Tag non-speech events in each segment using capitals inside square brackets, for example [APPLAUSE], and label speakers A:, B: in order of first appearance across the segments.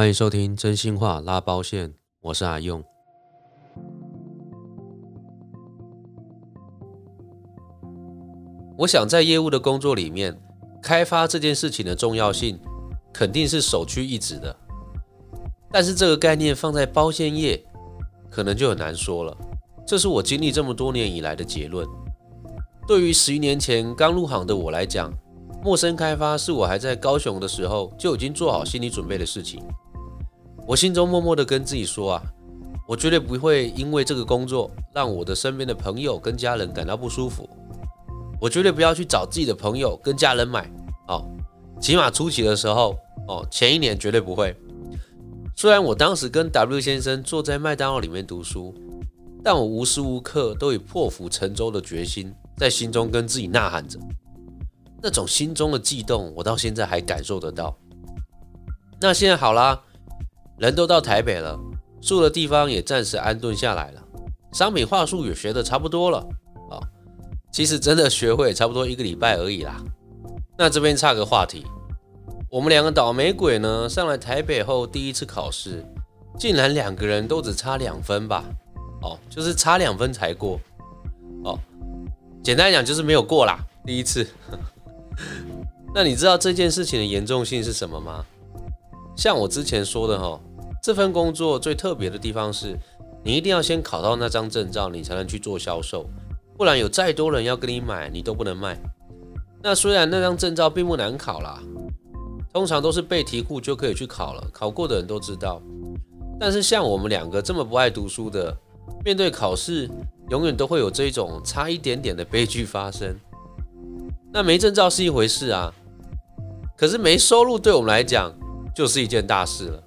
A: 欢迎收听真心话拉包线，我是阿用。我想在业务的工作里面，开发这件事情的重要性肯定是首屈一指的。但是这个概念放在包线业，可能就很难说了。这是我经历这么多年以来的结论。对于十一年前刚入行的我来讲，陌生开发是我还在高雄的时候就已经做好心理准备的事情。我心中默默地跟自己说啊，我绝对不会因为这个工作让我的身边的朋友跟家人感到不舒服。我绝对不要去找自己的朋友跟家人买哦，起码初期的时候哦，前一年绝对不会。虽然我当时跟 W 先生坐在麦当劳里面读书，但我无时无刻都以破釜沉舟的决心在心中跟自己呐喊着。那种心中的悸动，我到现在还感受得到。那现在好啦，人都到台北了，住的地方也暂时安顿下来了，商品话术也学得差不多了啊。其实真的学会差不多一个礼拜而已啦。那这边差个话题，我们两个倒霉鬼呢，上来台北后第一次考试，竟然两个人都只差两分吧？哦，就是差两分才过。哦，简单讲就是没有过啦，第一次。[LAUGHS] 那你知道这件事情的严重性是什么吗？像我之前说的哈，这份工作最特别的地方是，你一定要先考到那张证照，你才能去做销售，不然有再多人要跟你买，你都不能卖。那虽然那张证照并不难考啦，通常都是背题库就可以去考了，考过的人都知道。但是像我们两个这么不爱读书的，面对考试，永远都会有这种差一点点的悲剧发生。那没证照是一回事啊。可是没收入对我们来讲就是一件大事了。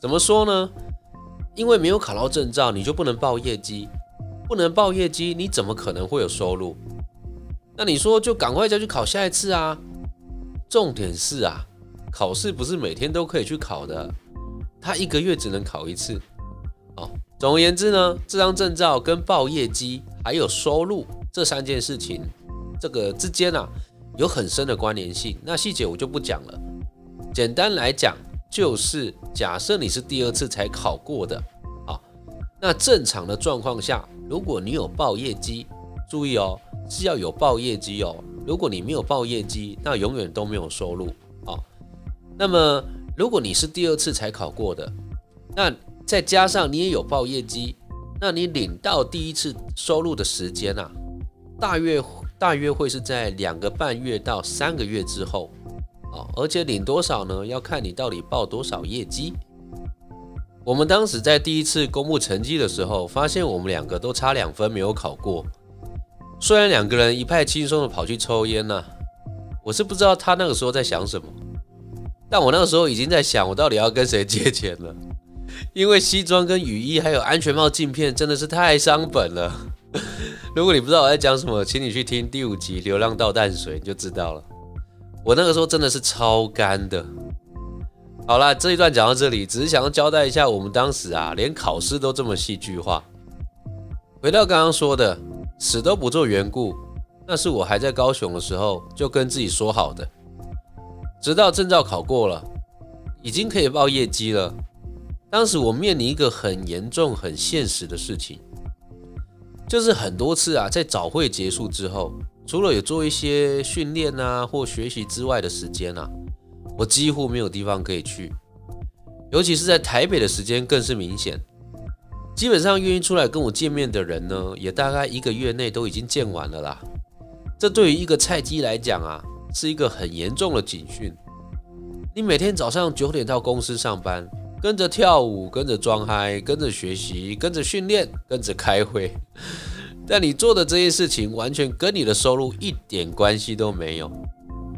A: 怎么说呢？因为没有考到证照，你就不能报业绩，不能报业绩，你怎么可能会有收入？那你说就赶快再去考下一次啊？重点是啊，考试不是每天都可以去考的，他一个月只能考一次。哦，总而言之呢，这张证照跟报业绩还有收入这三件事情，这个之间啊。有很深的关联性，那细节我就不讲了。简单来讲，就是假设你是第二次才考过的，啊，那正常的状况下，如果你有报业绩，注意哦，是要有报业绩哦。如果你没有报业绩，那永远都没有收入，啊。那么如果你是第二次才考过的，那再加上你也有报业绩，那你领到第一次收入的时间啊，大约。大约会是在两个半月到三个月之后，哦，而且领多少呢？要看你到底报多少业绩。我们当时在第一次公布成绩的时候，发现我们两个都差两分没有考过。虽然两个人一派轻松的跑去抽烟呢，我是不知道他那个时候在想什么，但我那个时候已经在想，我到底要跟谁借钱了，因为西装跟雨衣还有安全帽镜片真的是太伤本了。如果你不知道我在讲什么，请你去听第五集《流浪到淡水》你就知道了。我那个时候真的是超干的。好了，这一段讲到这里，只是想要交代一下，我们当时啊，连考试都这么戏剧化。回到刚刚说的，死都不做缘故，那是我还在高雄的时候就跟自己说好的。直到证照考过了，已经可以报业绩了。当时我面临一个很严重、很现实的事情。就是很多次啊，在早会结束之后，除了有做一些训练啊或学习之外的时间啊，我几乎没有地方可以去。尤其是在台北的时间更是明显。基本上愿意出来跟我见面的人呢，也大概一个月内都已经见完了啦。这对于一个菜鸡来讲啊，是一个很严重的警讯。你每天早上九点到公司上班。跟着跳舞，跟着装嗨，跟着学习，跟着训练，跟着开会，但你做的这些事情完全跟你的收入一点关系都没有。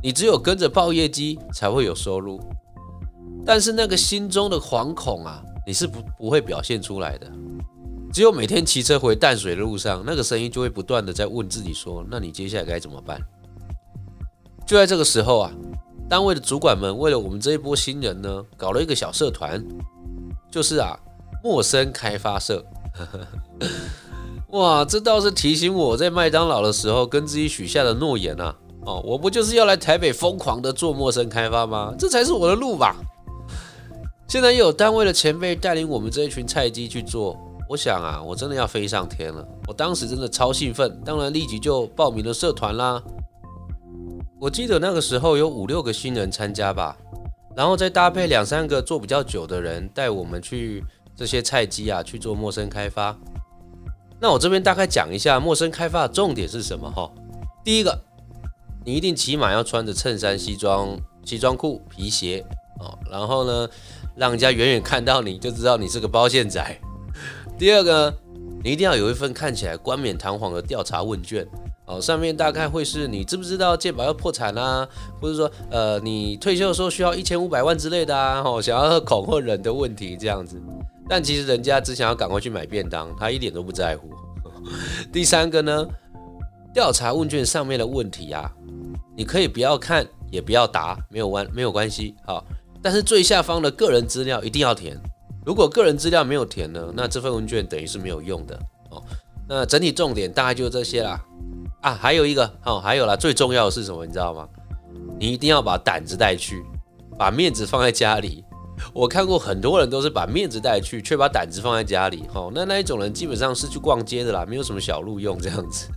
A: 你只有跟着报业绩才会有收入，但是那个心中的惶恐啊，你是不不会表现出来的。只有每天骑车回淡水的路上，那个声音就会不断的在问自己说：“那你接下来该怎么办？”就在这个时候啊。单位的主管们为了我们这一波新人呢，搞了一个小社团，就是啊，陌生开发社。哇，这倒是提醒我在麦当劳的时候跟自己许下的诺言啊！哦，我不就是要来台北疯狂的做陌生开发吗？这才是我的路吧。现在又有单位的前辈带领我们这一群菜鸡去做，我想啊，我真的要飞上天了。我当时真的超兴奋，当然立即就报名了社团啦。我记得那个时候有五六个新人参加吧，然后再搭配两三个做比较久的人带我们去这些菜鸡啊去做陌生开发。那我这边大概讲一下陌生开发的重点是什么哈。第一个，你一定起码要穿着衬衫、西装、西装裤、皮鞋哦，然后呢，让人家远远看到你就知道你是个包线仔。第二个，你一定要有一份看起来冠冕堂皇的调查问卷哦，上面大概会是你知不知道健保要破产啊，或者说呃你退休的时候需要一千五百万之类的啊，哦，想要恐吓人的问题这样子。但其实人家只想要赶快去买便当，他一点都不在乎。[LAUGHS] 第三个呢，调查问卷上面的问题啊，你可以不要看，也不要答，没有关没有关系。好，但是最下方的个人资料一定要填。如果个人资料没有填呢，那这份问卷等于是没有用的。哦，那整体重点大概就这些啦。啊，还有一个，哦，还有啦，最重要的是什么？你知道吗？你一定要把胆子带去，把面子放在家里。我看过很多人都是把面子带去，却把胆子放在家里。好，那那一种人基本上是去逛街的啦，没有什么小路用这样子。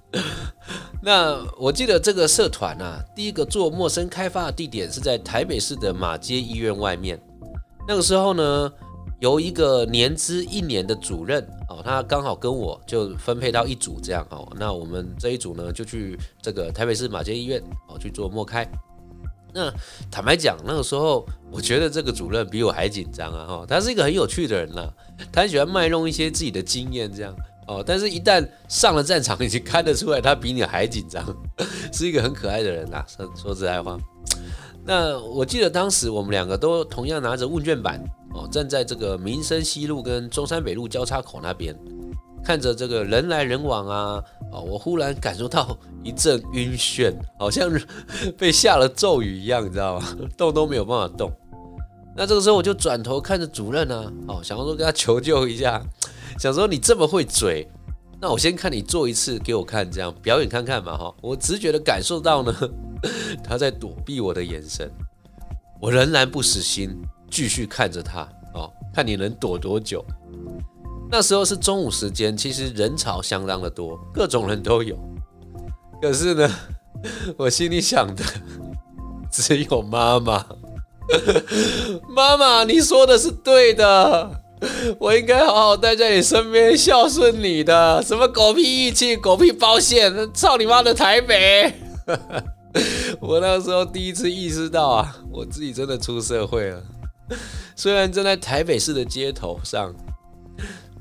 A: [LAUGHS] 那我记得这个社团啊，第一个做陌生开发的地点是在台北市的马街医院外面。那个时候呢，由一个年资一年的主任哦，他刚好跟我就分配到一组这样哦。那我们这一组呢，就去这个台北市马街医院哦去做陌开。那坦白讲，那个时候我觉得这个主任比我还紧张啊！哈，他是一个很有趣的人啦，他很喜欢卖弄一些自己的经验这样哦。但是，一旦上了战场，[LAUGHS] 已经看得出来他比你还紧张，是一个很可爱的人啦。说说实在话，那我记得当时我们两个都同样拿着问卷板哦，站在这个民生西路跟中山北路交叉口那边。看着这个人来人往啊，哦，我忽然感受到一阵晕眩，好像被下了咒语一样，你知道吗？[LAUGHS] 动都没有办法动。那这个时候我就转头看着主任啊，哦，想要说跟他求救一下，想说你这么会嘴，那我先看你做一次给我看，这样表演看看嘛，哈。我直觉的感受到呢，[LAUGHS] 他在躲避我的眼神，我仍然不死心，继续看着他，哦，看你能躲多久。那时候是中午时间，其实人潮相当的多，各种人都有。可是呢，我心里想的只有妈妈。妈妈，你说的是对的，我应该好好待在你身边，孝顺你的。什么狗屁义气，狗屁保险，操你妈的台北！[LAUGHS] 我那时候第一次意识到啊，我自己真的出社会了。虽然站在台北市的街头上。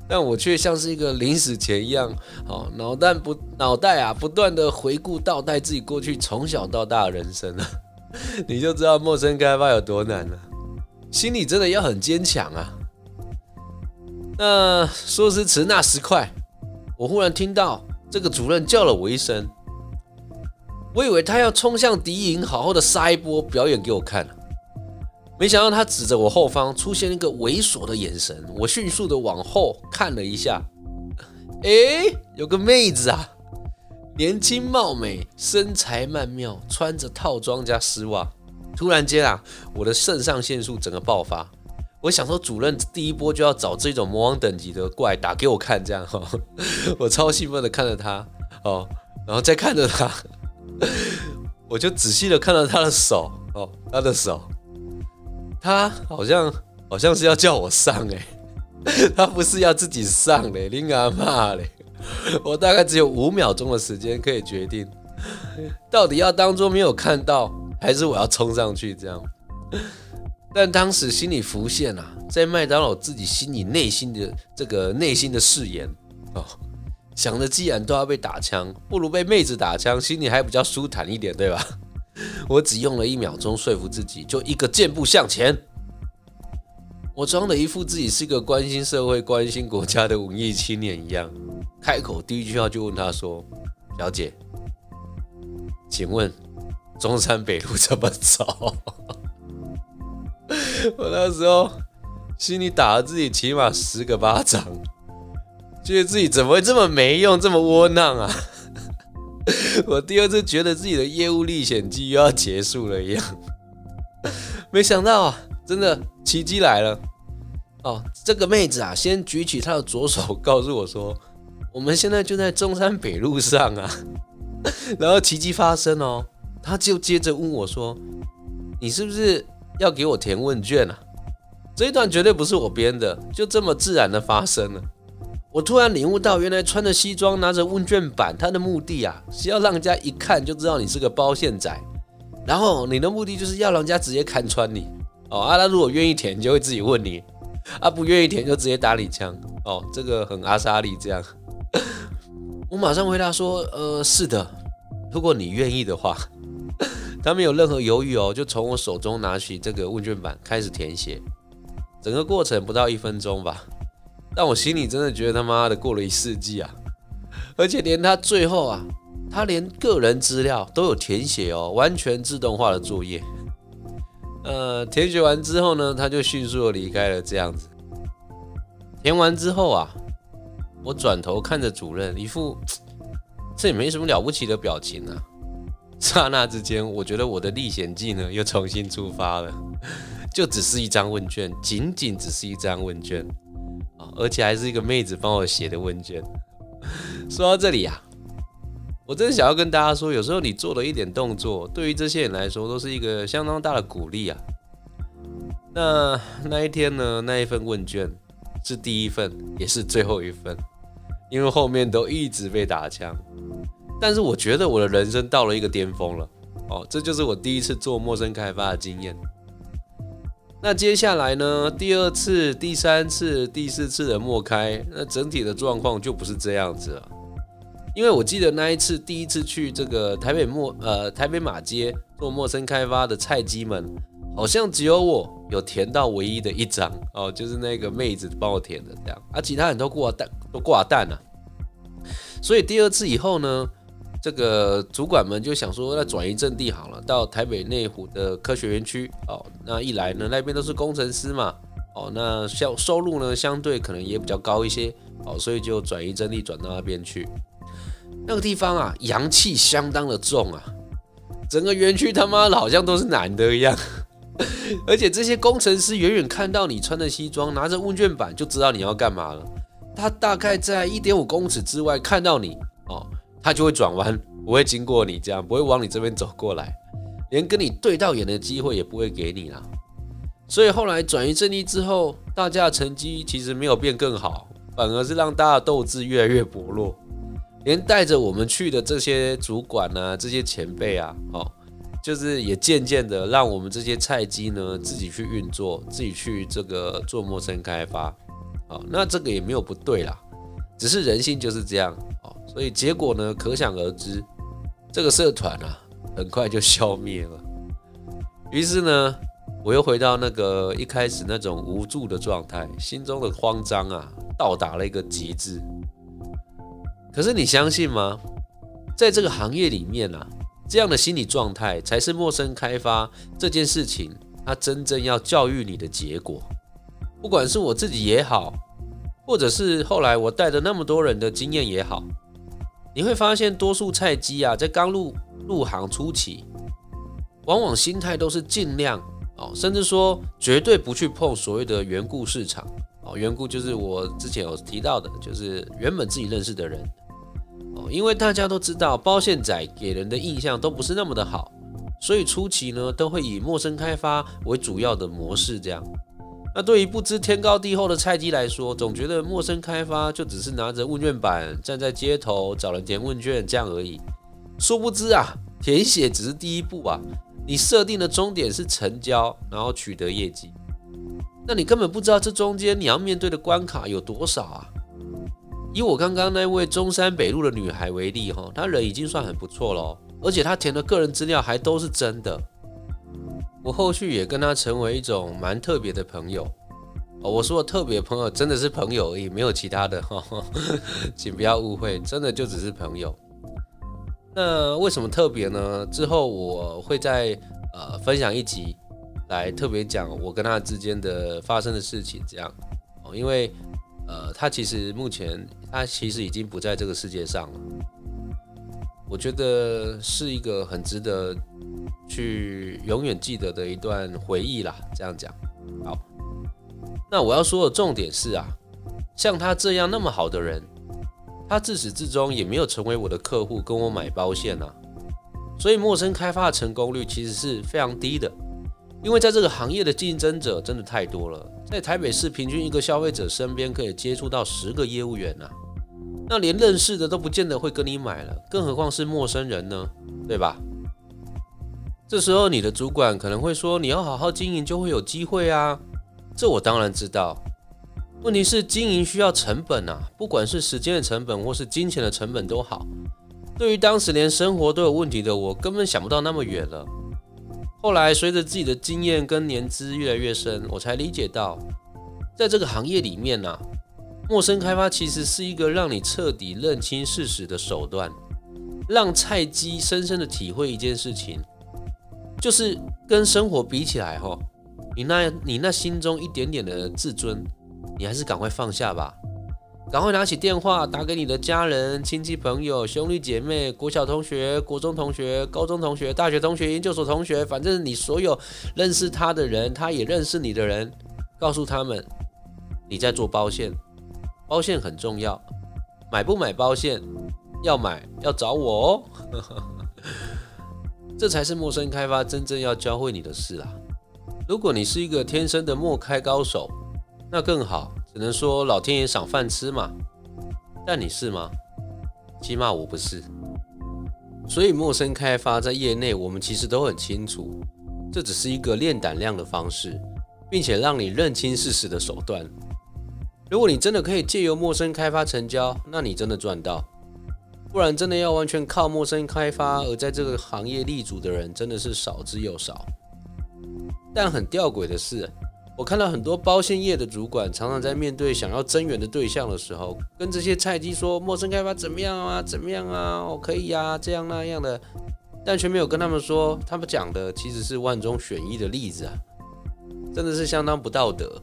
A: 但我却像是一个临死前一样，哦，脑袋不脑袋啊，不断的回顾倒带自己过去从小到大的人生啊，[LAUGHS] 你就知道陌生开发有多难了，心里真的要很坚强啊。那说时迟，那时快，我忽然听到这个主任叫了我一声，我以为他要冲向敌营，好好的杀一波表演给我看。没想到他指着我后方，出现一个猥琐的眼神。我迅速的往后看了一下，诶，有个妹子啊，年轻貌美，身材曼妙，穿着套装加丝袜。突然间啊，我的肾上腺素整个爆发。我想说，主任第一波就要找这种魔王等级的怪打给我看，这样哈。我超兴奋的看着他哦，然后再看着他，[LAUGHS] 我就仔细的看到他的手哦，他的手。他好像好像是要叫我上哎，[LAUGHS] 他不是要自己上嘞，你阿妈嘞！我大概只有五秒钟的时间可以决定，到底要当作没有看到，还是我要冲上去这样。但当时心里浮现啊，在麦当劳自己心里内心的这个内心的誓言哦，想着既然都要被打枪，不如被妹子打枪，心里还比较舒坦一点，对吧？[LAUGHS] 我只用了一秒钟说服自己，就一个箭步向前。我装的一副自己是个关心社会、关心国家的文艺青年一样，开口第一句话就问他说：“小姐，请问中山北路怎么走？” [LAUGHS] 我那时候心里打了自己起码十个巴掌，觉得自己怎么会这么没用，这么窝囊啊！[LAUGHS] 我第二次觉得自己的业务历险记又要结束了一样，[LAUGHS] 没想到啊，真的奇迹来了！哦，这个妹子啊，先举起她的左手，告诉我说，我们现在就在中山北路上啊。[LAUGHS] 然后奇迹发生哦，她就接着问我说，你是不是要给我填问卷啊？这一段绝对不是我编的，就这么自然的发生了。我突然领悟到，原来穿着西装拿着问卷板，他的目的啊是要让人家一看就知道你是个包线仔，然后你的目的就是要人家直接看穿你哦。啊，他如果愿意填，就会自己问你；啊，不愿意填就直接打你枪哦。这个很阿莎利这样。我马上回答说：呃，是的，如果你愿意的话。他没有任何犹豫哦，就从我手中拿起这个问卷板开始填写，整个过程不到一分钟吧。但我心里真的觉得他妈的过了一世纪啊！而且连他最后啊，他连个人资料都有填写哦，完全自动化的作业。呃，填写完之后呢，他就迅速的离开了。这样子，填完之后啊，我转头看着主任，一副 [TSK] 这也没什么了不起的表情啊。刹那之间，我觉得我的历险记呢又重新出发了，就只是一张问卷，仅仅只是一张问卷。而且还是一个妹子帮我写的问卷。[LAUGHS] 说到这里啊，我真的想要跟大家说，有时候你做的一点动作，对于这些人来说都是一个相当大的鼓励啊。那那一天呢，那一份问卷是第一份，也是最后一份，因为后面都一直被打枪。但是我觉得我的人生到了一个巅峰了。哦，这就是我第一次做陌生开发的经验。那接下来呢？第二次、第三次、第四次的陌开，那整体的状况就不是这样子了。因为我记得那一次第一次去这个台北陌呃台北马街做陌生开发的菜鸡们，好像只有我有填到唯一的一张哦，就是那个妹子帮我填的这样，啊、其他人都挂蛋都挂蛋了。所以第二次以后呢？这个主管们就想说，那转移阵地好了，到台北内湖的科学园区哦。那一来呢，那边都是工程师嘛，哦，那收收入呢相对可能也比较高一些，哦，所以就转移阵地转到那边去。那个地方啊，阳气相当的重啊，整个园区他妈的好像都是男的一样，[LAUGHS] 而且这些工程师远远看到你穿着西装，拿着问卷板，就知道你要干嘛了。他大概在一点五公尺之外看到你，他就会转弯，不会经过你这样，不会往你这边走过来，连跟你对到眼的机会也不会给你啦。所以后来转移阵地之后，大家的成绩其实没有变更好，反而是让大家的斗志越来越薄弱。连带着我们去的这些主管啊，这些前辈啊，哦，就是也渐渐的让我们这些菜鸡呢自己去运作，自己去这个做陌生开发。哦，那这个也没有不对啦，只是人性就是这样。所以结果呢，可想而知，这个社团啊，很快就消灭了。于是呢，我又回到那个一开始那种无助的状态，心中的慌张啊，到达了一个极致。可是你相信吗？在这个行业里面啊，这样的心理状态才是陌生开发这件事情它真正要教育你的结果。不管是我自己也好，或者是后来我带着那么多人的经验也好。你会发现，多数菜鸡啊，在刚入入行初期，往往心态都是尽量哦，甚至说绝对不去碰所谓的缘故市场哦。缘故就是我之前有提到的，就是原本自己认识的人哦，因为大家都知道包线仔给人的印象都不是那么的好，所以初期呢，都会以陌生开发为主要的模式这样。那对于不知天高地厚的菜鸡来说，总觉得陌生开发就只是拿着问卷板站在街头找人填问卷这样而已。殊不知啊，填写只是第一步啊，你设定的终点是成交，然后取得业绩。那你根本不知道这中间你要面对的关卡有多少啊。以我刚刚那位中山北路的女孩为例哈，她人已经算很不错了，而且她填的个人资料还都是真的。我后续也跟他成为一种蛮特别的朋友哦。我说的特别朋友真的是朋友而已，没有其他的哈，[LAUGHS] 请不要误会，真的就只是朋友。那为什么特别呢？之后我会再呃分享一集来特别讲我跟他之间的发生的事情，这样哦，因为呃他其实目前他其实已经不在这个世界上了。我觉得是一个很值得去永远记得的一段回忆啦。这样讲，好，那我要说的重点是啊，像他这样那么好的人，他自始至终也没有成为我的客户，跟我买保险啊。所以陌生开发的成功率其实是非常低的，因为在这个行业的竞争者真的太多了。在台北市，平均一个消费者身边可以接触到十个业务员啊，那连认识的都不见得会跟你买了，更何况是陌生人呢？对吧？这时候你的主管可能会说：“你要好好经营，就会有机会啊。”这我当然知道，问题是经营需要成本啊，不管是时间的成本或是金钱的成本都好。对于当时连生活都有问题的我，根本想不到那么远了。后来随着自己的经验跟年资越来越深，我才理解到，在这个行业里面啊，陌生开发其实是一个让你彻底认清事实的手段，让菜鸡深深的体会一件事情，就是跟生活比起来，吼，你那你那心中一点点的自尊，你还是赶快放下吧。赶快拿起电话打给你的家人、亲戚、朋友、兄弟姐妹、国小同学、国中同学、高中同学、大学同学、研究所同学，反正你所有认识他的人，他也认识你的人，告诉他们你在做包线，包线很重要，买不买包线？要买要找我哦，这才是陌生开发真正要教会你的事啊！如果你是一个天生的陌开高手，那更好。只能说老天爷赏饭吃嘛，但你是吗？起码我不是。所以陌生开发在业内，我们其实都很清楚，这只是一个练胆量的方式，并且让你认清事实的手段。如果你真的可以借由陌生开发成交，那你真的赚到。不然真的要完全靠陌生开发而在这个行业立足的人，真的是少之又少。但很吊诡的是，我看到很多包线业的主管，常常在面对想要增员的对象的时候，跟这些菜鸡说陌生开发怎么样啊，怎么样啊，我可以呀，这样那样的，但却没有跟他们说，他们讲的其实是万中选一的例子啊，真的是相当不道德。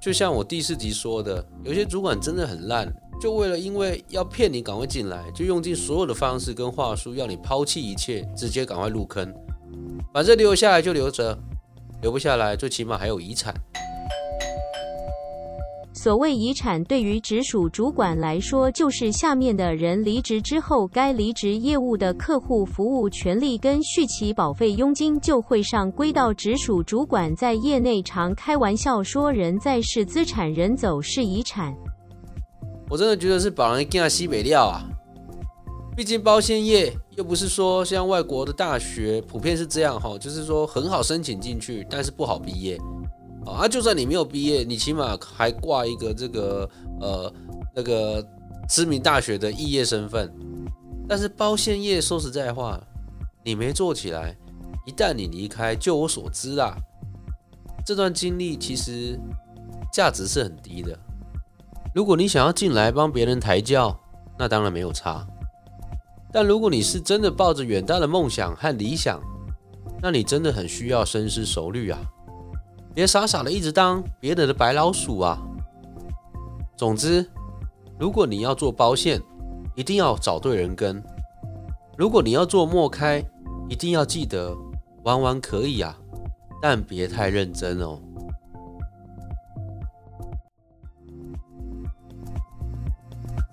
A: 就像我第四集说的，有些主管真的很烂，就为了因为要骗你赶快进来，就用尽所有的方式跟话术，要你抛弃一切，直接赶快入坑，反正留下来就留着。留不下来，最起码还有遗产。
B: 所谓遗产，对于直属主管来说，就是下面的人离职之后，该离职业务的客户服务权利跟续期保费佣金就会上归到直属主管。在业内常开玩笑说，人在是资产，人走是遗产。
A: 我真的觉得是把人干西北料啊！毕竟包鲜业又不是说像外国的大学普遍是这样哈，就是说很好申请进去，但是不好毕业啊。就算你没有毕业，你起码还挂一个这个呃那个知名大学的肄业身份。但是包鲜业说实在话，你没做起来，一旦你离开，就我所知啊，这段经历其实价值是很低的。如果你想要进来帮别人抬轿，那当然没有差。但如果你是真的抱着远大的梦想和理想，那你真的很需要深思熟虑啊！别傻傻的一直当别人的白老鼠啊！总之，如果你要做包线，一定要找对人跟；如果你要做莫开，一定要记得玩玩可以啊，但别太认真哦。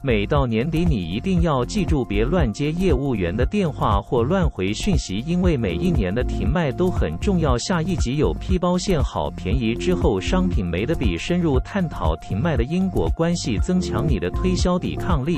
C: 每到年底，你一定要记住，别乱接业务员的电话或乱回讯息，因为每一年的停卖都很重要。下一集有批包线好便宜之后商品没得比，深入探讨停卖的因果关系，增强你的推销抵抗力。